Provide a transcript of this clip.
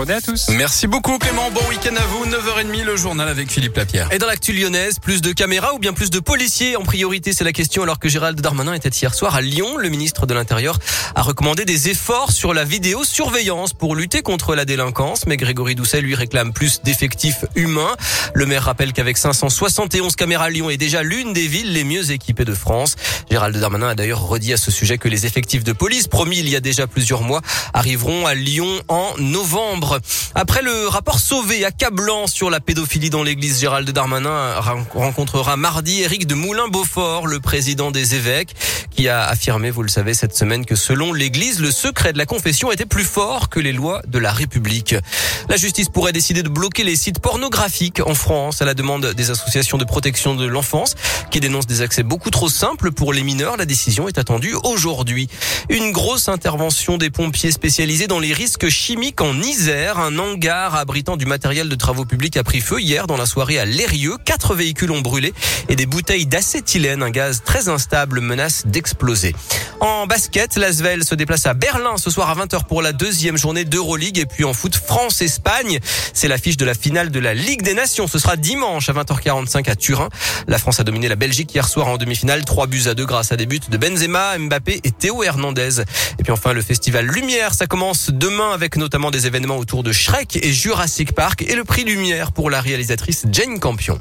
Bonne à tous. Merci beaucoup Clément, bon week-end à vous, 9h30 le journal avec Philippe Lapierre. Et dans l'actu lyonnaise, plus de caméras ou bien plus de policiers En priorité, c'est la question alors que Gérald Darmanin était hier soir à Lyon. Le ministre de l'Intérieur a recommandé des efforts sur la vidéosurveillance pour lutter contre la délinquance. Mais Grégory Doucet lui réclame plus d'effectifs humains. Le maire rappelle qu'avec 571 caméras, Lyon est déjà l'une des villes les mieux équipées de France. Gérald Darmanin a d'ailleurs redit à ce sujet que les effectifs de police, promis il y a déjà plusieurs mois, arriveront à Lyon en novembre. Après le rapport sauvé accablant sur la pédophilie dans l'église, Gérald Darmanin rencontrera mardi Éric de Moulin-Beaufort, le président des évêques, qui a affirmé, vous le savez, cette semaine que selon l'église, le secret de la confession était plus fort que les lois de la République. La justice pourrait décider de bloquer les sites pornographiques en France à la demande des associations de protection de l'enfance qui dénoncent des accès beaucoup trop simples pour les mineurs. La décision est attendue aujourd'hui. Une grosse intervention des pompiers spécialisés dans les risques chimiques en Isère. Un hangar abritant du matériel de travaux publics a pris feu hier dans la soirée à Lérieux. Quatre véhicules ont brûlé et des bouteilles d'acétylène, un gaz très instable, menace d'exploser. En basket, l'Asvel se déplace à Berlin ce soir à 20h pour la deuxième journée d'Euroleague et puis en foot France-Espagne. C'est l'affiche de la finale de la Ligue des Nations. Ce sera dimanche à 20h45 à Turin. La France a dominé la Belgique hier soir en demi-finale. Trois buts à deux grâce à des buts de Benzema, Mbappé et Théo Hernandez. Et puis enfin le festival Lumière, ça commence demain avec notamment des événements autour de Shrek et Jurassic Park et le prix Lumière pour la réalisatrice Jane Campion.